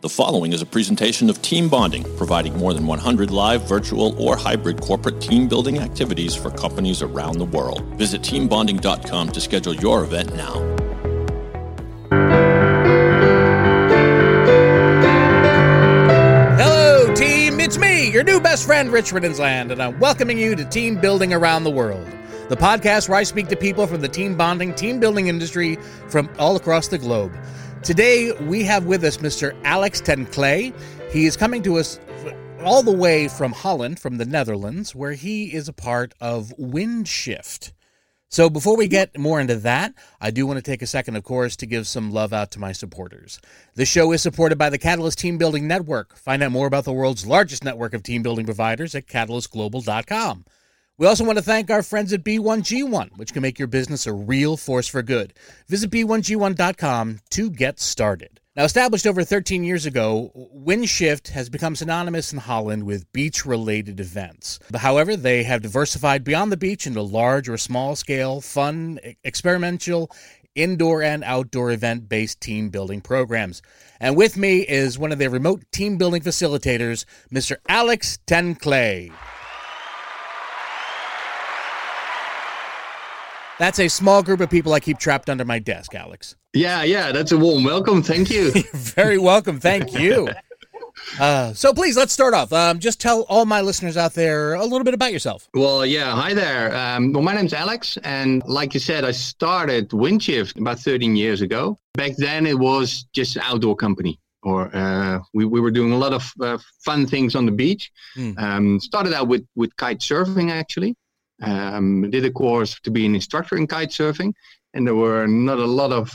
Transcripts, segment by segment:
The following is a presentation of Team Bonding, providing more than 100 live, virtual, or hybrid corporate team building activities for companies around the world. Visit teambonding.com to schedule your event now. Hello, team. It's me, your new best friend, Rich Riddensland, and I'm welcoming you to Team Building Around the World, the podcast where I speak to people from the team bonding, team building industry from all across the globe. Today, we have with us Mr. Alex ten Cley. He is coming to us all the way from Holland, from the Netherlands, where he is a part of Windshift. So, before we get more into that, I do want to take a second, of course, to give some love out to my supporters. The show is supported by the Catalyst Team Building Network. Find out more about the world's largest network of team building providers at catalystglobal.com. We also want to thank our friends at B1G1, which can make your business a real force for good. Visit B1G1.com to get started. Now, established over 13 years ago, Windshift has become synonymous in Holland with beach related events. However, they have diversified beyond the beach into large or small scale, fun, experimental, indoor and outdoor event based team building programs. And with me is one of their remote team building facilitators, Mr. Alex ten That's a small group of people I keep trapped under my desk, Alex. Yeah, yeah, that's a warm welcome. Thank you. Very welcome. Thank you. Uh, so please, let's start off. Um, just tell all my listeners out there a little bit about yourself. Well, yeah, hi there. Um, well, my name's Alex, and like you said, I started Windshift about 13 years ago. Back then, it was just an outdoor company. Or uh, we, we were doing a lot of uh, fun things on the beach. Mm. Um, started out with, with kite surfing, actually. Um, did a course to be an instructor in kite surfing, and there were not a lot of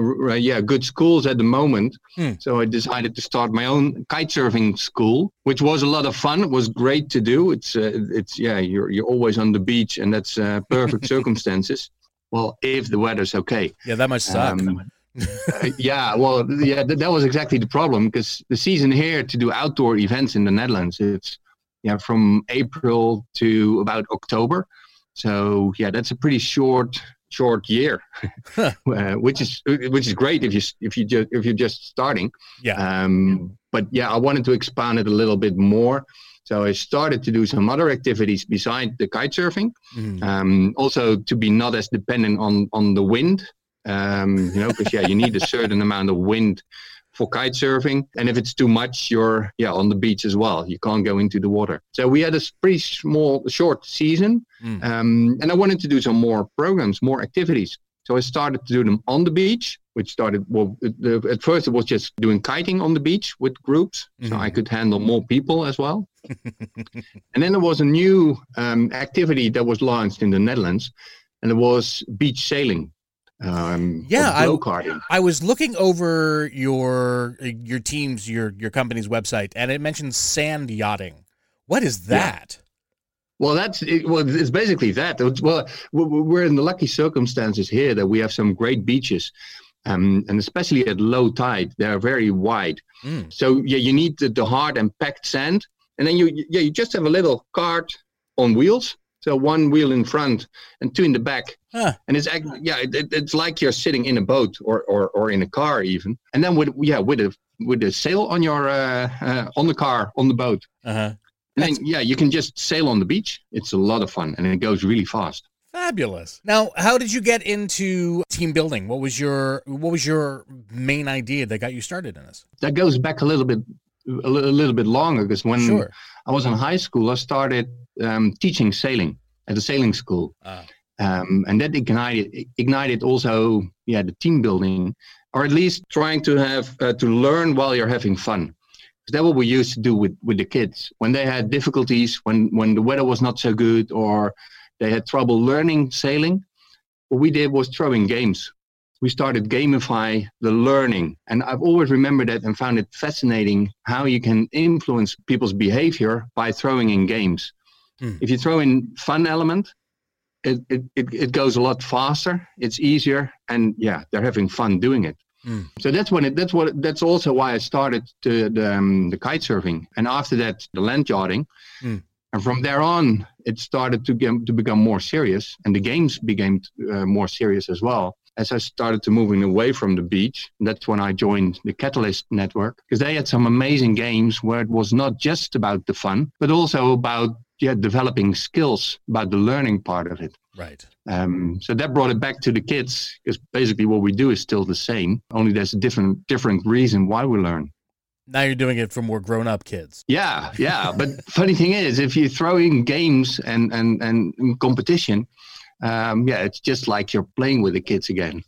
uh, yeah good schools at the moment. Hmm. So I decided to start my own kite surfing school, which was a lot of fun. It was great to do. It's uh, it's yeah you're you're always on the beach, and that's uh, perfect circumstances. Well, if the weather's okay. Yeah, that must suck. Um, uh, yeah, well, yeah, th- that was exactly the problem because the season here to do outdoor events in the Netherlands, it's yeah, from April to about October. So yeah, that's a pretty short short year, uh, which is which is great if you if you just if you're just starting. Yeah. Um, but yeah, I wanted to expand it a little bit more. So I started to do some other activities beside the kite surfing. Mm. Um, also to be not as dependent on on the wind. Um, you know, because yeah, you need a certain amount of wind for kite surfing. And if it's too much, you're yeah on the beach as well. You can't go into the water. So we had a pretty small, short season, mm. um, and I wanted to do some more programs, more activities. So I started to do them on the beach, which started well. The, at first, it was just doing kiting on the beach with groups, mm-hmm. so I mm-hmm. could handle more people as well. and then there was a new um, activity that was launched in the Netherlands, and it was beach sailing um, yeah, I, I was looking over your your team's your your company's website, and it mentions sand yachting. What is that? Yeah. Well, that's it, well, it's basically that. Well, we're in the lucky circumstances here that we have some great beaches, um, and especially at low tide, they are very wide. Mm. So yeah, you need the, the hard and packed sand, and then you yeah you just have a little cart on wheels so one wheel in front and two in the back. Huh. And it's yeah, it, it's like you're sitting in a boat or, or, or in a car even. And then with yeah with a with a sail on your uh, uh, on the car on the boat. Uh-huh. And then yeah, you can just sail on the beach. It's a lot of fun and it goes really fast. Fabulous. Now, how did you get into team building? What was your what was your main idea that got you started in this? That goes back a little bit a little bit longer because when sure. I was in high school, I started um, teaching sailing at a sailing school, ah. um, and that ignited ignited also yeah the team building, or at least trying to have uh, to learn while you're having fun. That's what we used to do with, with the kids when they had difficulties, when when the weather was not so good, or they had trouble learning sailing. What we did was throwing games. We started gamify the learning, and I've always remembered that and found it fascinating how you can influence people's behavior by throwing in games. Mm. If you throw in fun element, it, it, it, it, goes a lot faster. It's easier, and yeah, they're having fun doing it. Mm. So that's when it. That's what. That's also why I started to, the um, the kite surfing, and after that, the land yachting. Mm. And from there on, it started to get to become more serious, and the games became uh, more serious as well. as I started to moving away from the beach, that's when I joined the Catalyst network because they had some amazing games where it was not just about the fun, but also about yeah, developing skills about the learning part of it. Right. Um, so that brought it back to the kids because basically what we do is still the same, only there's a different different reason why we learn. Now you're doing it for more grown up kids. Yeah, yeah. but funny thing is, if you throw in games and and and competition, um, yeah, it's just like you're playing with the kids again.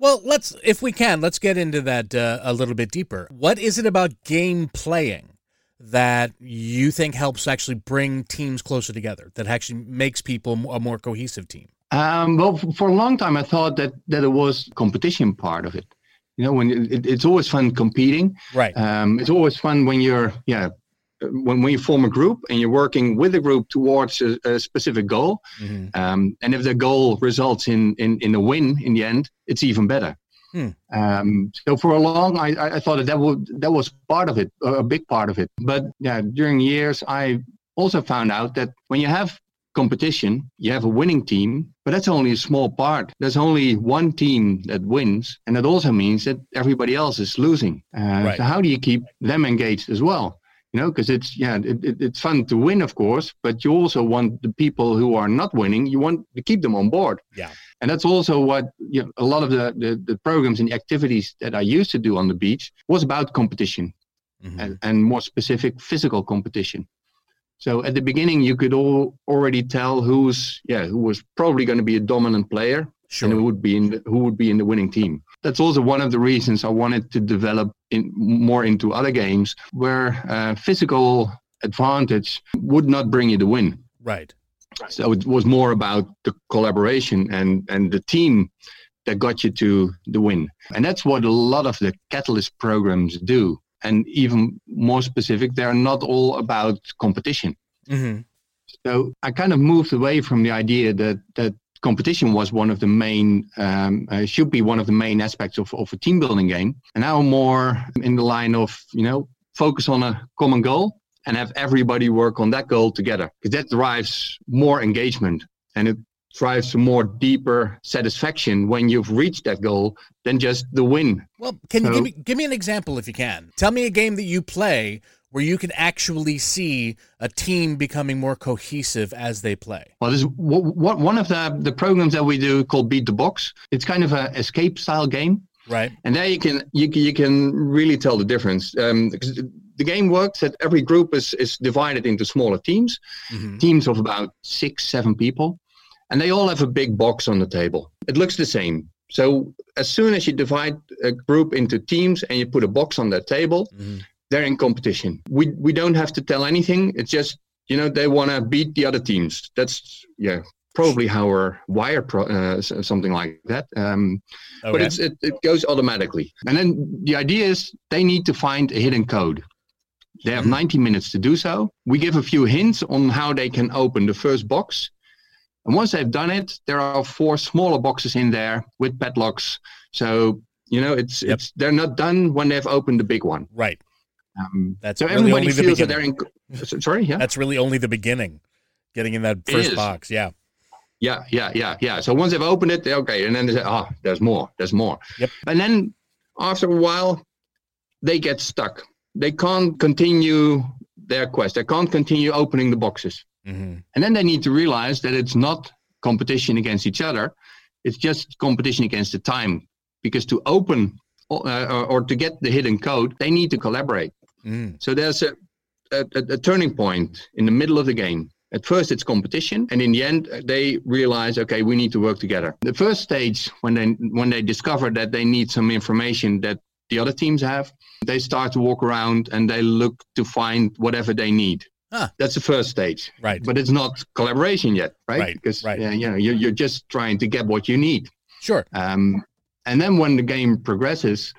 Well, let's, if we can, let's get into that uh, a little bit deeper. What is it about game playing that you think helps actually bring teams closer together, that actually makes people a more cohesive team? Um, well, for a long time, I thought that that it was competition part of it. You know, when it, it's always fun competing. Right. Um, it's always fun when you're, yeah, when, when you form a group and you're working with a group towards a, a specific goal, mm-hmm. um, and if the goal results in, in in a win in the end, it's even better. Hmm. Um, so for a long, I, I thought that that, would, that was part of it, a big part of it. But yeah, during years, I also found out that when you have competition, you have a winning team, but that's only a small part. There's only one team that wins, and that also means that everybody else is losing. Uh, right. So how do you keep them engaged as well? You know because it's yeah it, it, it's fun to win of course but you also want the people who are not winning you want to keep them on board yeah and that's also what you know, a lot of the, the, the programs and the activities that i used to do on the beach was about competition mm-hmm. and, and more specific physical competition so at the beginning you could all already tell who's yeah who was probably going to be a dominant player sure. and who would be in the, who would be in the winning team that's also one of the reasons I wanted to develop in, more into other games where uh, physical advantage would not bring you the win. Right. So it was more about the collaboration and, and the team that got you to the win. And that's what a lot of the Catalyst programs do. And even more specific, they're not all about competition. Mm-hmm. So I kind of moved away from the idea that that competition was one of the main um, uh, should be one of the main aspects of, of a team building game. And now more in the line of you know focus on a common goal and have everybody work on that goal together because that drives more engagement and it drives a more deeper satisfaction when you've reached that goal than just the win. Well can so, you give me give me an example if you can. Tell me a game that you play where you can actually see a team becoming more cohesive as they play? Well, this what, one of the, the programs that we do called Beat the Box. It's kind of an escape style game. Right. And there you can you, you can really tell the difference. Um, the game works that every group is, is divided into smaller teams, mm-hmm. teams of about six, seven people, and they all have a big box on the table. It looks the same. So as soon as you divide a group into teams and you put a box on that table, mm-hmm they're in competition. We we don't have to tell anything. It's just you know they want to beat the other teams. That's yeah probably how we're wired, pro, uh, something like that. Um, okay. But it's, it, it goes automatically. And then the idea is they need to find a hidden code. They have mm-hmm. 90 minutes to do so. We give a few hints on how they can open the first box. And once they've done it, there are four smaller boxes in there with padlocks. So, you know, it's, yep. it's they're not done when they've opened the big one. Right. Um, That's so really everybody feels the that they're in. Sorry, yeah. That's really only the beginning. Getting in that first box, yeah. Yeah, yeah, yeah, yeah. So once they've opened it, okay, and then they say, "Oh, there's more, there's more." Yep. And then after a while, they get stuck. They can't continue their quest. They can't continue opening the boxes. Mm-hmm. And then they need to realize that it's not competition against each other. It's just competition against the time. Because to open uh, or to get the hidden code, they need to collaborate. Mm. So there's a, a, a turning point in the middle of the game. At first, it's competition, and in the end, they realize, okay, we need to work together. The first stage, when they when they discover that they need some information that the other teams have, they start to walk around and they look to find whatever they need. Ah. That's the first stage, right? But it's not collaboration yet, right? right because right. Uh, you know you're, you're just trying to get what you need. Sure. Um, and then when the game progresses,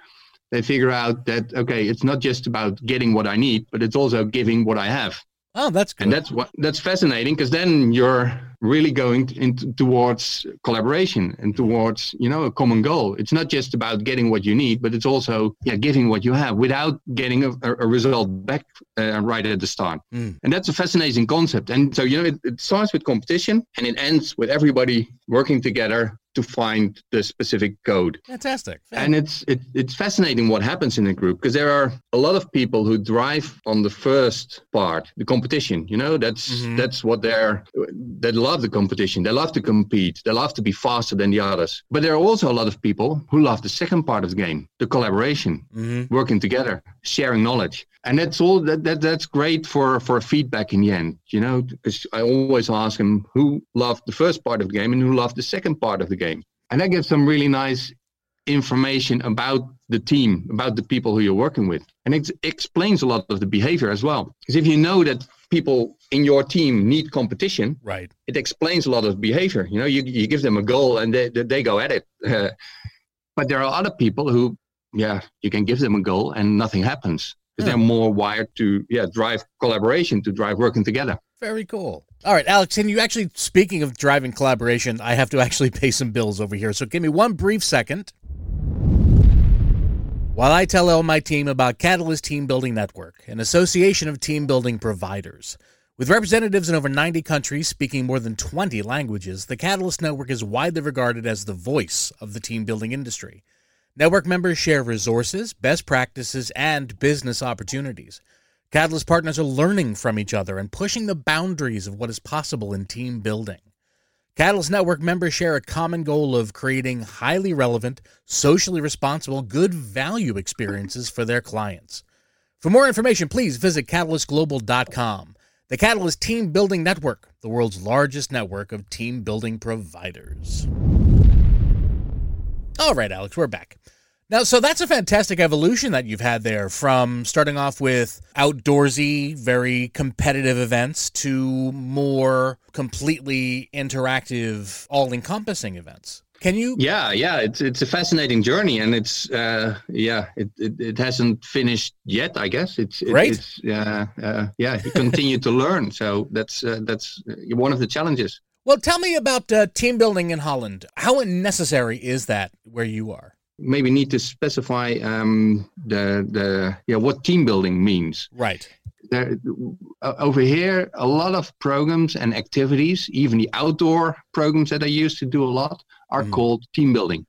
they figure out that okay, it's not just about getting what I need, but it's also giving what I have. Oh, that's good. And that's what that's fascinating because then you're really going into towards collaboration and towards you know a common goal. It's not just about getting what you need, but it's also yeah giving what you have without getting a, a result back uh, right at the start. Mm. And that's a fascinating concept. And so you know it, it starts with competition and it ends with everybody working together to find the specific code. Fantastic. And it's it, it's fascinating what happens in a group because there are a lot of people who drive on the first part, the competition. You know, that's mm-hmm. that's what they're they love the competition. They love to compete. They love to be faster than the others. But there are also a lot of people who love the second part of the game, the collaboration, mm-hmm. working together, sharing knowledge and that's all that, that that's great for for feedback in the end you know because i always ask them who loved the first part of the game and who loved the second part of the game and that gives some really nice information about the team about the people who you're working with and it explains a lot of the behavior as well because if you know that people in your team need competition right. it explains a lot of behavior. You know you, you give them a goal and they, they go at it. Uh, but there are other people who yeah you can give them a goal and nothing happens. Because they're more wired to yeah drive collaboration to drive working together. Very cool. All right alex and you actually speaking of driving collaboration i have to actually pay some bills over here. So give me one brief second while I tell all my team about Catalyst Team Building Network, an association of team building providers. With representatives in over 90 countries speaking more than 20 languages, the Catalyst Network is widely regarded as the voice of the team building industry. Network members share resources, best practices, and business opportunities. Catalyst partners are learning from each other and pushing the boundaries of what is possible in team building. Catalyst Network members share a common goal of creating highly relevant, socially responsible, good value experiences for their clients. For more information, please visit catalystglobal.com. The Catalyst Team Building Network, the world's largest network of team building providers. All right, Alex, we're back. Now, so that's a fantastic evolution that you've had there from starting off with outdoorsy, very competitive events to more completely interactive, all encompassing events. Can you? Yeah, yeah, it's it's a fascinating journey, and it's uh, yeah, it, it, it hasn't finished yet. I guess it's it, right. It's, uh, uh, yeah, you continue to learn, so that's uh, that's one of the challenges. Well, tell me about uh, team building in Holland. How necessary is that where you are? Maybe need to specify um, the the yeah what team building means. Right. There, uh, over here, a lot of programs and activities, even the outdoor programs that I used to do a lot, are mm. called team building.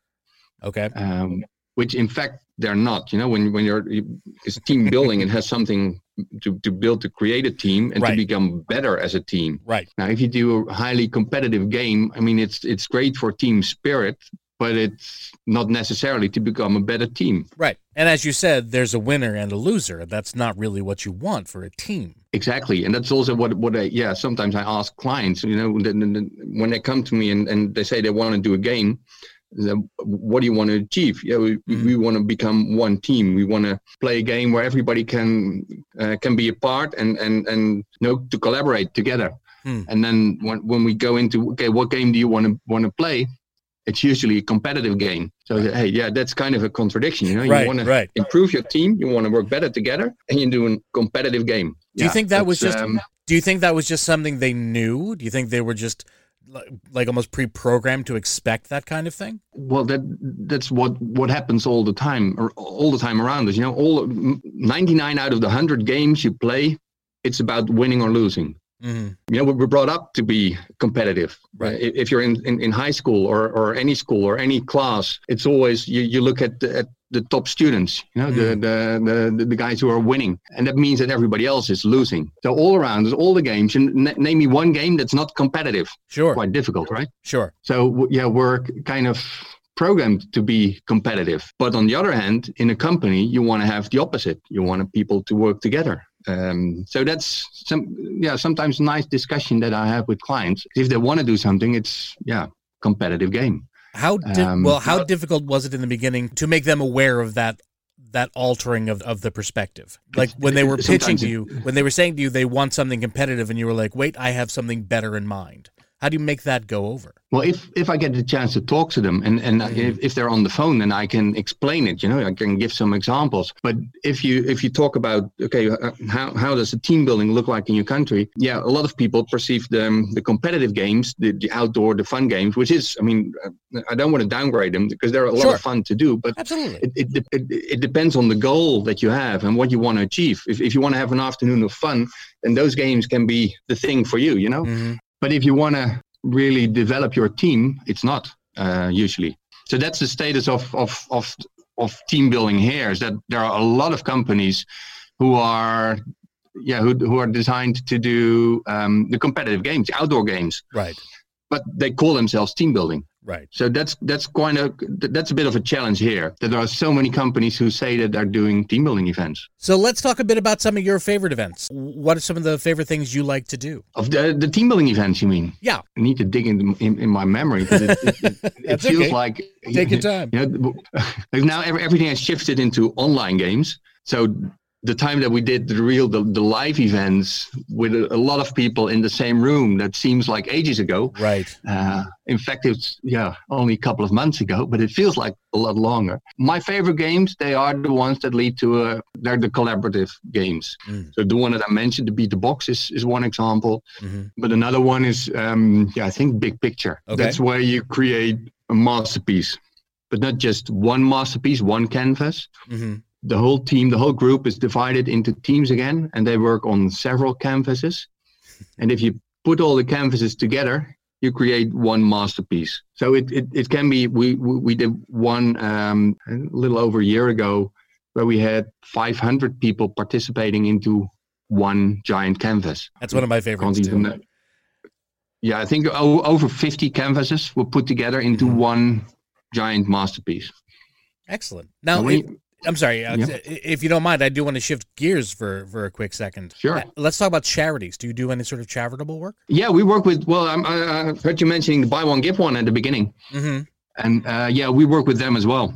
Okay. Um, which in fact they're not. You know, when when you're it's team building, it has something to, to build to create a team and right. to become better as a team. Right. Now, if you do a highly competitive game, I mean, it's it's great for team spirit, but it's not necessarily to become a better team. Right. And as you said, there's a winner and a loser. That's not really what you want for a team. Exactly. And that's also what, what I, yeah, sometimes I ask clients, you know, when they come to me and, and they say they want to do a game, what do you want to achieve? Yeah, we, mm. we want to become one team. We want to play a game where everybody can uh, can be a part and and and you know to collaborate together. Mm. And then when when we go into okay, what game do you want to want to play? It's usually a competitive game. So hey, yeah, that's kind of a contradiction. You know, right, you want to improve your team, you want to work better together, and you do a competitive game. Do yeah, you think that was just? Um, do you think that was just something they knew? Do you think they were just like almost pre-programmed to expect that kind of thing well that that's what what happens all the time or all the time around us you know all 99 out of the 100 games you play it's about winning or losing mm-hmm. you know we're brought up to be competitive right if you're in, in, in high school or, or any school or any class it's always you, you look at, at the top students, you know, mm. the, the, the the guys who are winning, and that means that everybody else is losing. So all around, all the games. And name me one game that's not competitive. Sure, quite difficult, right? Sure. So yeah, we're kind of programmed to be competitive. But on the other hand, in a company, you want to have the opposite. You want people to work together. Um, so that's some yeah sometimes nice discussion that I have with clients. If they want to do something, it's yeah competitive game. How di- um, well? How difficult was it in the beginning to make them aware of that that altering of, of the perspective? Like when they were pitching to you, when they were saying to you they want something competitive, and you were like, "Wait, I have something better in mind." How do you make that go over? Well, if if I get the chance to talk to them and and mm. if, if they're on the phone, then I can explain it. You know, I can give some examples. But if you if you talk about okay, uh, how how does a team building look like in your country? Yeah, a lot of people perceive the the competitive games, the, the outdoor, the fun games, which is, I mean, uh, I don't want to downgrade them because they're a lot sure. of fun to do. But absolutely, it, it, it, it depends on the goal that you have and what you want to achieve. If if you want to have an afternoon of fun, then those games can be the thing for you. You know. Mm-hmm. But if you want to really develop your team, it's not uh, usually. So that's the status of, of, of, of team building here is that there are a lot of companies who are yeah who, who are designed to do um, the competitive games outdoor games. Right. But they call themselves team building Right. So that's that's quite a that's a bit of a challenge here. That there are so many companies who say that they're doing team building events. So let's talk a bit about some of your favorite events. What are some of the favorite things you like to do? Of the the team building events, you mean? Yeah. I need to dig in in, in my memory. It, it, it, it feels okay. like take your time. You know, now everything has shifted into online games. So the time that we did the real the, the live events with a, a, lot of people in the same room that seems like ages ago. Right. Uh, in fact it's yeah only a couple of months ago but it feels like a lot longer. My favorite games they are the ones that lead to a they're the collaborative games. Mm. so the one that i mentioned the beat the box is, is one example. Mm-hmm. but another one is um, yeah i think big picture. Okay. that's where you create a masterpiece. But not just one masterpiece one canvas. Mm-hmm the whole team, the whole group is divided into teams again, and they work on several canvases. And if you put all the canvases together, you create one masterpiece. So it, it, it can be, we, we did one um, a little over a year ago where we had 500 people participating into one giant canvas. That's one of my favorites too. Yeah, I think over 50 canvases were put together into mm-hmm. one giant masterpiece. Excellent. Now, I'm sorry, Alex, yep. if you don't mind, I do want to shift gears for for a quick second. Sure. Uh, let's talk about charities. Do you do any sort of charitable work? Yeah, we work with. Well, I, I heard you mentioning the buy one give one at the beginning, mm-hmm. and uh, yeah, we work with them as well.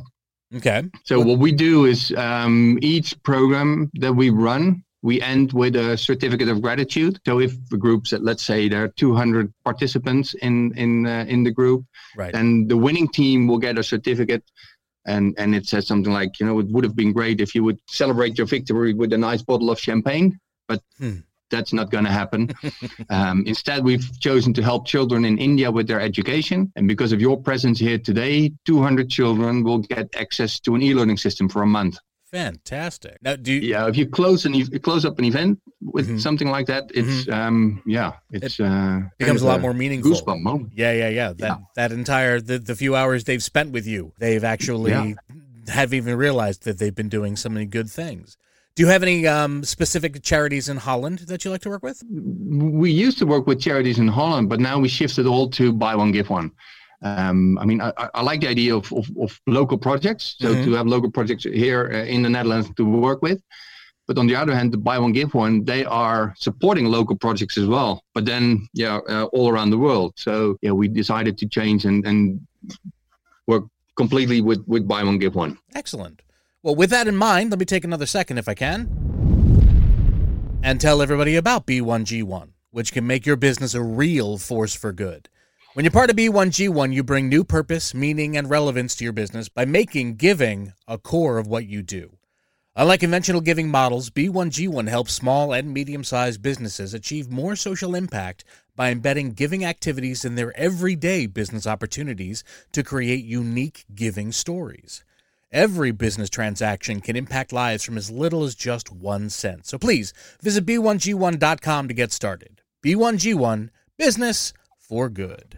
Okay. So what, what we do is um, each program that we run, we end with a certificate of gratitude. So if the group, let's say there are 200 participants in in uh, in the group, right. then the winning team will get a certificate and and it says something like you know it would have been great if you would celebrate your victory with a nice bottle of champagne but hmm. that's not going to happen um, instead we've chosen to help children in india with their education and because of your presence here today 200 children will get access to an e-learning system for a month Fantastic. Now, do you, yeah, if you close and you close up an event with mm-hmm. something like that, it's mm-hmm. um yeah, it's it uh, becomes a lot more meaningful. Goosebump moment. Yeah, yeah, yeah. That yeah. that entire the, the few hours they've spent with you, they've actually yeah. have even realized that they've been doing so many good things. Do you have any um, specific charities in Holland that you like to work with? We used to work with charities in Holland, but now we shifted all to buy one give one. Um, I mean, I, I, like the idea of, of, of local projects. So mm-hmm. to have local projects here uh, in the Netherlands to work with. But on the other hand, the buy one give one, they are supporting local projects as well. But then, yeah, uh, all around the world. So yeah, we decided to change and, and work completely with with buy one give one. Excellent. Well, with that in mind, let me take another second, if I can, and tell everybody about B1G1, which can make your business a real force for good. When you're part of B1G1, you bring new purpose, meaning, and relevance to your business by making giving a core of what you do. Unlike conventional giving models, B1G1 helps small and medium sized businesses achieve more social impact by embedding giving activities in their everyday business opportunities to create unique giving stories. Every business transaction can impact lives from as little as just one cent. So please visit b1g1.com to get started. B1G1, business for good.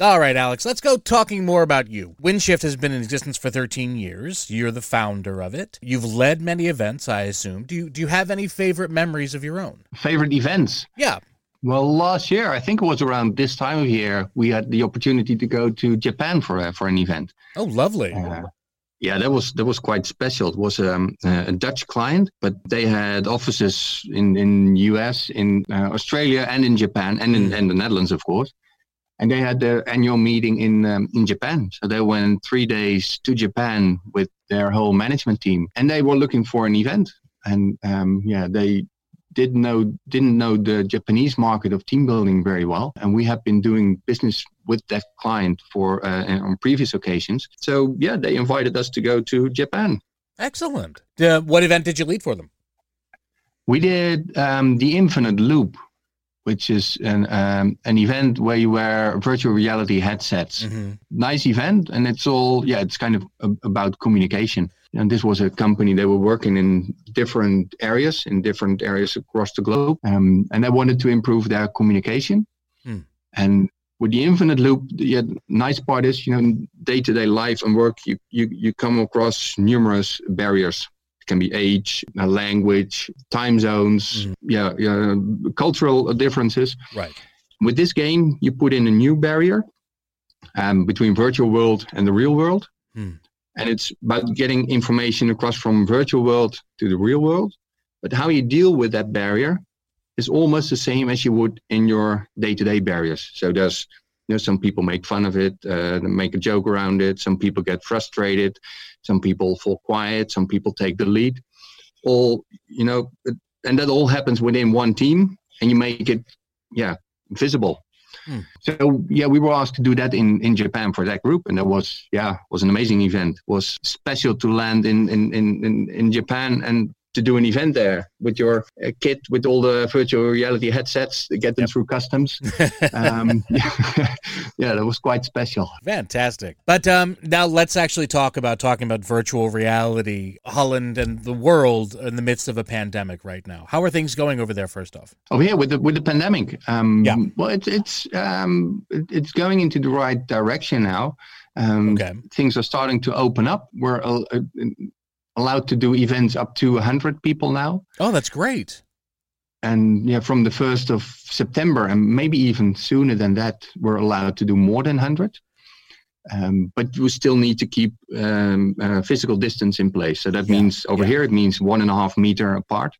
All right, Alex, let's go talking more about you. Windshift has been in existence for 13 years. You're the founder of it. You've led many events, I assume. Do you do you have any favorite memories of your own? Favorite events? Yeah. Well, last year, I think it was around this time of year, we had the opportunity to go to Japan for a, for an event. Oh, lovely. Uh, yeah, that was that was quite special. It was um, a Dutch client, but they had offices in in US, in uh, Australia, and in Japan, and in, in the Netherlands, of course and they had their annual meeting in um, in Japan. So they went three days to Japan with their whole management team, and they were looking for an event. And um, yeah, they did know didn't know the Japanese market of team building very well, and we have been doing business with that client for uh, on previous occasions. So yeah, they invited us to go to Japan. Excellent. Uh, what event did you lead for them? We did um, the Infinite Loop, which is an um, an event where you wear virtual reality headsets. Mm-hmm. Nice event, and it's all yeah, it's kind of a- about communication. And this was a company they were working in different areas, in different areas across the globe, um, and they wanted to improve their communication. Mm. And with the infinite loop, the nice part is, you know, day to day life and work, you, you, you come across numerous barriers. It can be age, uh, language, time zones, mm-hmm. yeah, yeah, cultural differences. Right. With this game, you put in a new barrier um, between virtual world and the real world. Mm. And it's about getting information across from virtual world to the real world. But how you deal with that barrier is almost the same as you would in your day-to-day barriers. So there's you know some people make fun of it, uh, make a joke around it. Some people get frustrated. Some people fall quiet. Some people take the lead. All you know, and that all happens within one team, and you make it, yeah, visible. Hmm. So yeah, we were asked to do that in, in Japan for that group, and that was yeah was an amazing event. It was special to land in in, in, in Japan and to do an event there with your uh, kit with all the virtual reality headsets get them yep. through customs. um, yeah, yeah, that was quite special. Fantastic. But um, now let's actually talk about talking about virtual reality, Holland and the world in the midst of a pandemic right now. How are things going over there? First off, oh yeah, with the with the pandemic, um, yeah. Well, it's it's um, it's going into the right direction now. Um, okay. Things are starting to open up. We're uh, allowed to do events up to 100 people now. Oh, that's great. And yeah, from the 1st of September, and maybe even sooner than that, we're allowed to do more than 100. Um, but we still need to keep um, uh, physical distance in place. So that yeah. means over yeah. here, it means one and a half meter apart.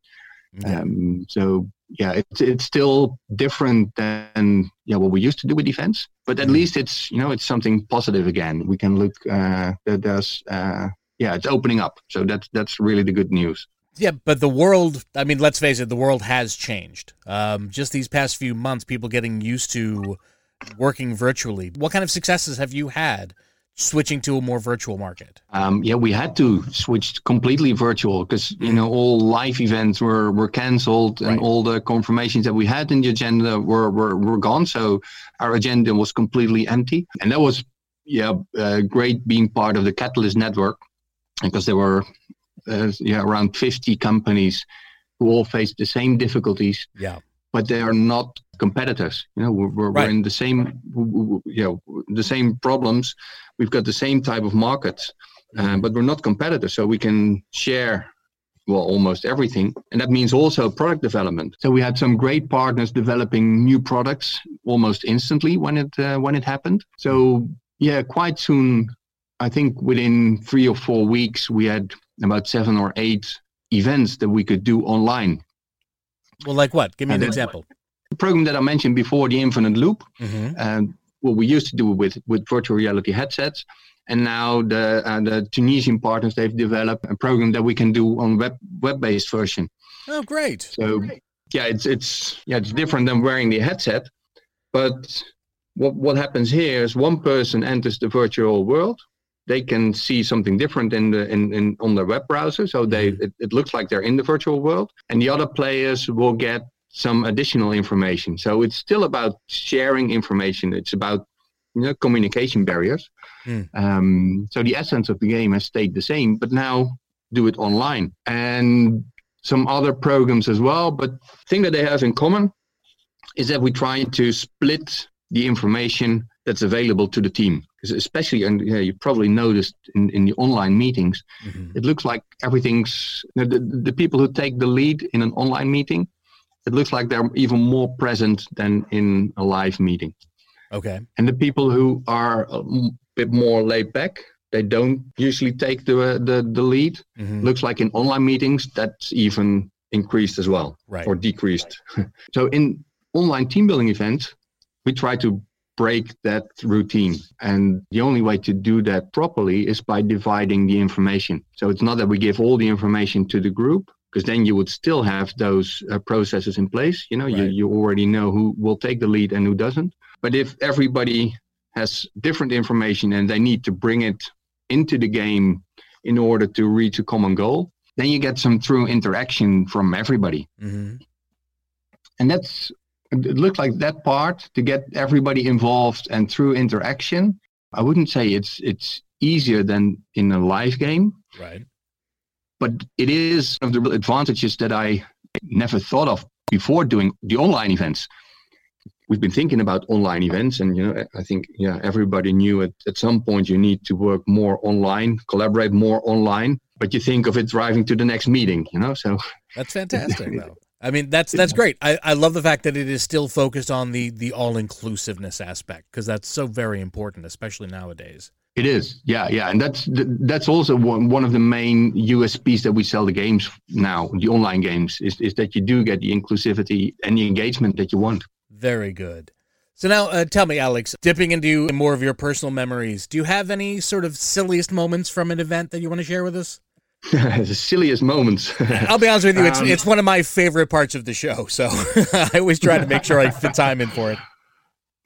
Yeah. Um, so yeah, it's it's still different than yeah what we used to do with events, but at mm. least it's you know it's something positive again. We can look uh, there's uh, yeah, it's opening up. So that's that's really the good news. Yeah, but the world, I mean, let's face it, the world has changed. Um, just these past few months, people getting used to working virtually. What kind of successes have you had switching to a more virtual market? Um, yeah, we had to switch completely virtual because you know all live events were were canceled and right. all the confirmations that we had in the agenda were, were were gone. So our agenda was completely empty, and that was yeah uh, great being part of the Catalyst network because there were uh, yeah around 50 companies who all faced the same difficulties. Yeah. But they are not competitors. You know, we're, we're, right. we're in the same, you know, the same problems. We've got the same type of markets, uh, mm-hmm. but we're not competitors. So we can share well almost everything and that means also product development so we had some great partners developing new products almost instantly when it uh, when it happened so yeah quite soon I think within three or four weeks, we had about seven or eight events that we could do online. Well, like what? Give me and an example. The program that I mentioned before, the Infinite Loop, mm-hmm. and what we used to do with with virtual reality headsets, and now the uh, the Tunisian partners they've developed a program that we can do on web web based version. Oh, great! So yeah, it's it's yeah it's different than wearing the headset, but what what happens here is one person enters the virtual world they can see something different in the in, in on their web browser. So they mm-hmm. it, it looks like they're in the virtual world. And the other players will get some additional information. So it's still about sharing information. It's about you know communication barriers. Mm. um, so the essence of the game has stayed the same but now do it online. And some other programs as well but the thing that they have in common is that we try to split the information that's available to the team. Because especially, and yeah, you probably noticed in, in the online meetings, mm-hmm. it looks like everything's the, the people who take the lead in an online meeting. It looks like they're even more present than in a live meeting. Okay. And the people who are a bit more laid back, they don't usually take the uh, the, the lead. Mm-hmm. Looks like in online meetings that's even increased as well, right. or decreased. Right. so in online team building events, we try to break that routine. And the only way to do that properly is by dividing the information. So it's not that we give all the information to the group, because then you would still have those uh, processes in place. You know, right. you, you already know who will take the lead and who doesn't. But if everybody has different information and they need to bring it into the game in order to reach a common goal, then you get some true interaction from everybody. Mm-hmm. And that's it looked like that part to get everybody involved and through interaction. I wouldn't say it's it's easier than in a live game. Right. But it is one of the advantages that I never thought of before doing the online events. We've been thinking about online events, and you know, I think yeah, everybody knew at, at some point you need to work more online, collaborate more online. But you think of it driving to the next meeting, you know. So that's fantastic, though. I mean, that's that's great. I, I love the fact that it is still focused on the the all inclusiveness aspect because that's so very important, especially nowadays. It is, yeah, yeah, and that's that's also one, one of the main USPs that we sell the games now, the online games, is is that you do get the inclusivity and the engagement that you want. Very good. So now, uh, tell me, Alex, dipping into more of your personal memories, do you have any sort of silliest moments from an event that you want to share with us? the silliest moments. I'll be honest with you, it's um, it's one of my favorite parts of the show, so I always try to make sure I fit time in for it.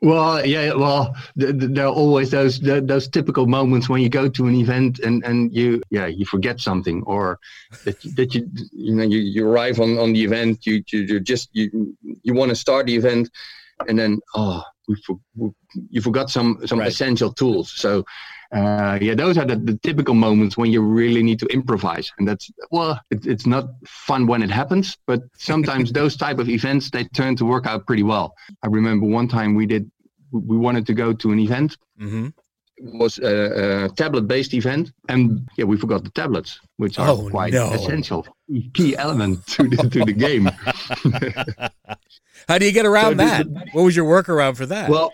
Well, yeah, well, there are always those those typical moments when you go to an event and, and you yeah you forget something or that that you you know you, you arrive on, on the event you you, you just you you want to start the event and then oh we, for, we you forgot some some right. essential tools so uh, yeah, those are the, the, typical moments when you really need to improvise, and that's well, it, it's not fun when it happens, but sometimes those type of events they turn to work out pretty well. I remember one time we did, we wanted to go to an event. Mm-hmm. Was a, a tablet-based event, and yeah, we forgot the tablets, which are oh, quite no. essential, key element to the, to the game. How do you get around so that? what was your workaround for that? Well,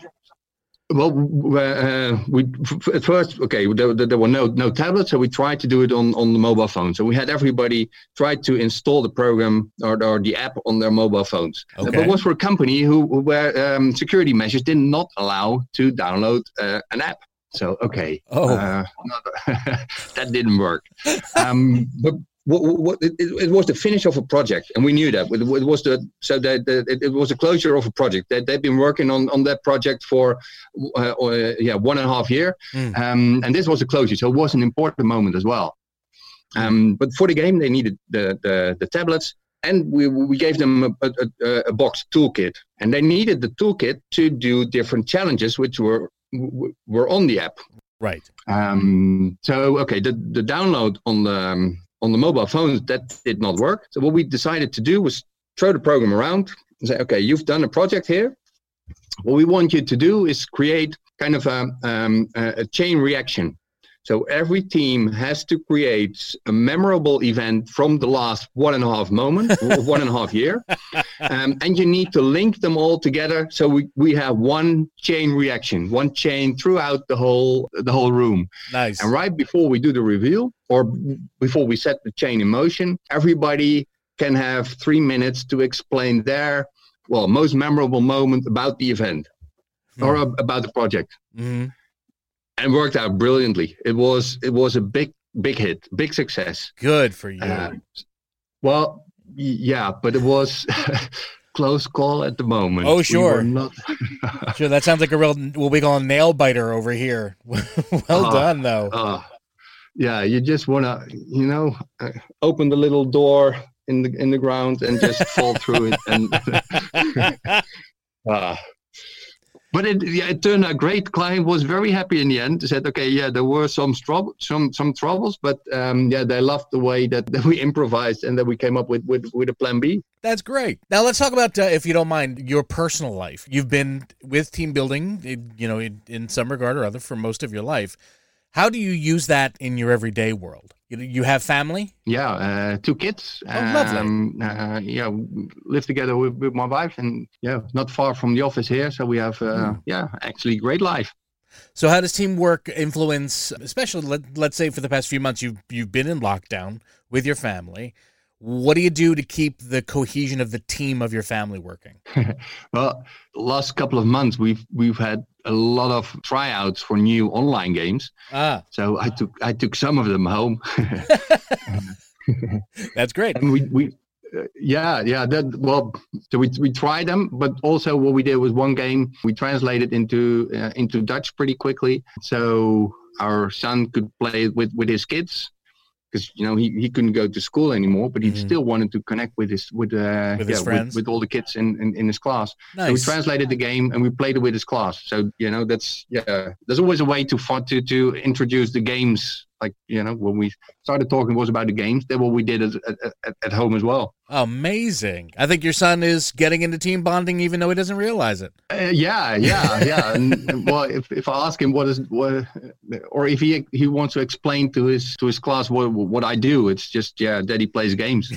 well, uh, we at first okay there, there, were no no tablets, so we tried to do it on on the mobile phone. So we had everybody try to install the program or, or the app on their mobile phones. Okay. But it was for a company who where um, security measures did not allow to download uh, an app. So okay, oh, uh, that didn't work. Um, but what, what it, it, was the finish of a project, and we knew that it, was the so that it, it, was a closure of a project that they've been working on on that project for uh, uh, yeah one and a half year, mm. um, and this was a closure, so it was an important moment as well. Um, but for the game, they needed the the, the tablets, and we we gave them a, a, a box toolkit, and they needed the toolkit to do different challenges, which were were on the app. Right. Um, so okay, the the download on the um, on the mobile phones, that did not work. So what we decided to do was throw the program around and say, okay, you've done a project here. What we want you to do is create kind of a, um, a chain reaction. So every team has to create a memorable event from the last one and a half moment, one and a half year, um, and you need to link them all together. So we, we have one chain reaction, one chain throughout the whole the whole room. Nice. And right before we do the reveal, or before we set the chain in motion, everybody can have three minutes to explain their well most memorable moment about the event mm. or about the project. Mm-hmm and worked out brilliantly. It was it was a big big hit, big success. Good for you. Uh, well, yeah, but it was close call at the moment. Oh sure, we not... sure. That sounds like a real what we call a nail biter over here. well uh, done though. Uh, yeah, you just want to you know uh, open the little door in the in the ground and just fall through it and. uh, but it, yeah, it turned out great. Client was very happy in the end. Said, okay, yeah, there were some trouble, some some troubles, but um, yeah, they loved the way that, that we improvised and that we came up with with, with a plan B. That's great. Now let's talk about, uh, if you don't mind, your personal life. You've been with team building, you know, in, in some regard or other, for most of your life. How do you use that in your everyday world? You have family? Yeah, uh, two kids. Oh, lovely. Um, uh, yeah, live together with, with, my wife, and yeah, not far from the office here. So we have, uh, mm. yeah, actually great life. So how does teamwork influence, especially let, let's say for the past few months you've you've been in lockdown with your family? What do you do to keep the cohesion of the team of your family working? well, last couple of months we've we've had a lot of tryouts for new online games. Ah. So I took I took some of them home. That's great. And we we uh, yeah yeah that well so we we tried them, but also what we did was one game we translated into uh, into Dutch pretty quickly, so our son could play with with his kids because you know he, he couldn't go to school anymore, but he mm-hmm. still wanted to connect with his with uh, with, his with, with, all the kids in, in, in his class. Nice. So we translated the game and we played it with his class. So you know that's yeah. There's always a way to to to introduce the games like you know when we started talking was about the games that's what we did at, at, at, home as well. Amazing. I think your son is getting into team bonding even though he doesn't realize it. Uh, yeah yeah yeah. And, well if, if i ask him what is what or if he he wants to explain to his to his class what what i do it's just yeah daddy plays games.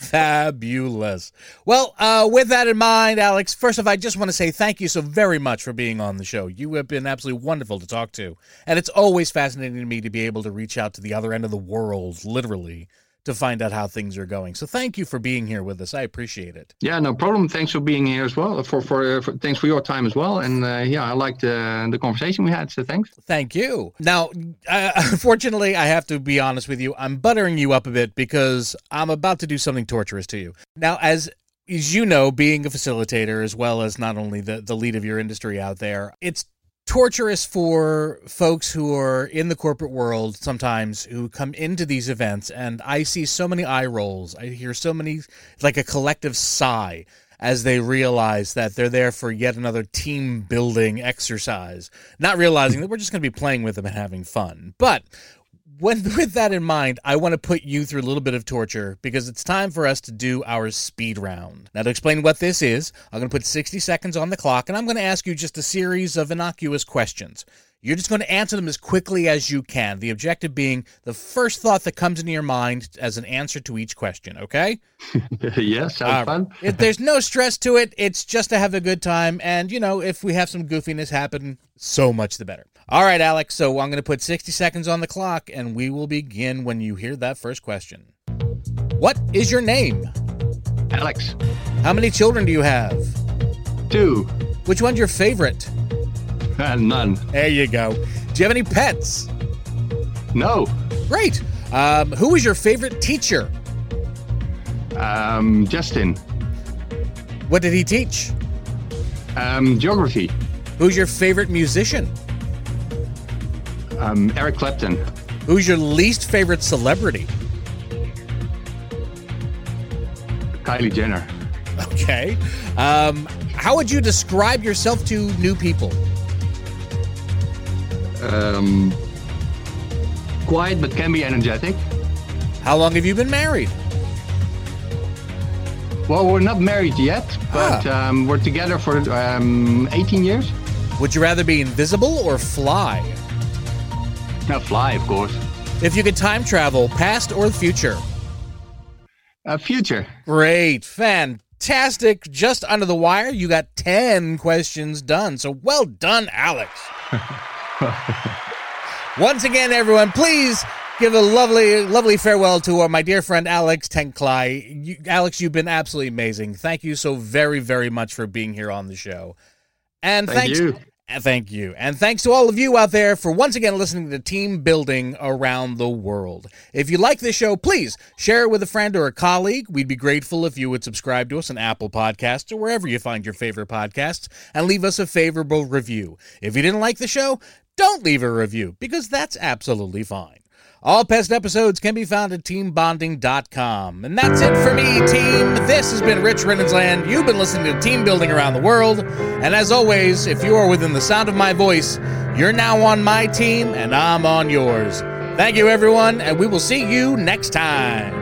Fabulous. Well uh, with that in mind alex first of all i just want to say thank you so very much for being on the show. You have been absolutely wonderful to talk to. And it's always fascinating to me to be able to reach out to the other end of the world, literally, to find out how things are going. So thank you for being here with us. I appreciate it. Yeah, no problem. Thanks for being here as well. For for, for thanks for your time as well. And uh, yeah, I liked uh, the conversation we had. So thanks. Thank you. Now, uh, unfortunately, I have to be honest with you. I'm buttering you up a bit because I'm about to do something torturous to you. Now, as as you know, being a facilitator as well as not only the, the lead of your industry out there, it's torturous for folks who are in the corporate world sometimes who come into these events and I see so many eye rolls. I hear so many like a collective sigh as they realize that they're there for yet another team building exercise, not realizing that we're just going to be playing with them and having fun. But when, with that in mind, I want to put you through a little bit of torture because it's time for us to do our speed round. Now, to explain what this is, I'm going to put 60 seconds on the clock and I'm going to ask you just a series of innocuous questions. You're just going to answer them as quickly as you can. The objective being the first thought that comes into your mind as an answer to each question, okay? yes, sounds uh, fun. if there's no stress to it, it's just to have a good time. And, you know, if we have some goofiness happen, so much the better. All right, Alex. So I'm going to put 60 seconds on the clock, and we will begin when you hear that first question. What is your name? Alex. How many children do you have? Two. Which one's your favorite? Uh, none. There you go. Do you have any pets? No. Great. Um, who was your favorite teacher? Um, Justin. What did he teach? Um, geography. Who's your favorite musician? Um, Eric Clapton. Who's your least favorite celebrity? Kylie Jenner. Okay. Um, how would you describe yourself to new people? Um, quiet but can be energetic. How long have you been married? Well, we're not married yet, but ah. um, we're together for um, 18 years. Would you rather be invisible or fly? Not fly, of course. If you could time travel, past or future? Uh, future. Great. Fantastic. Just under the wire, you got 10 questions done. So well done, Alex. Once again, everyone, please give a lovely, lovely farewell to uh, my dear friend Alex Tenklai. You, Alex, you've been absolutely amazing. Thank you so very, very much for being here on the show. And Thank thanks, you. Thank you. And thanks to all of you out there for once again listening to Team Building Around the World. If you like this show, please share it with a friend or a colleague. We'd be grateful if you would subscribe to us on Apple Podcasts or wherever you find your favorite podcasts and leave us a favorable review. If you didn't like the show, don't leave a review because that's absolutely fine. All past episodes can be found at teambonding.com. And that's it for me, team. This has been Rich Riddensland. You've been listening to Team Building Around the World. And as always, if you are within the sound of my voice, you're now on my team and I'm on yours. Thank you, everyone, and we will see you next time.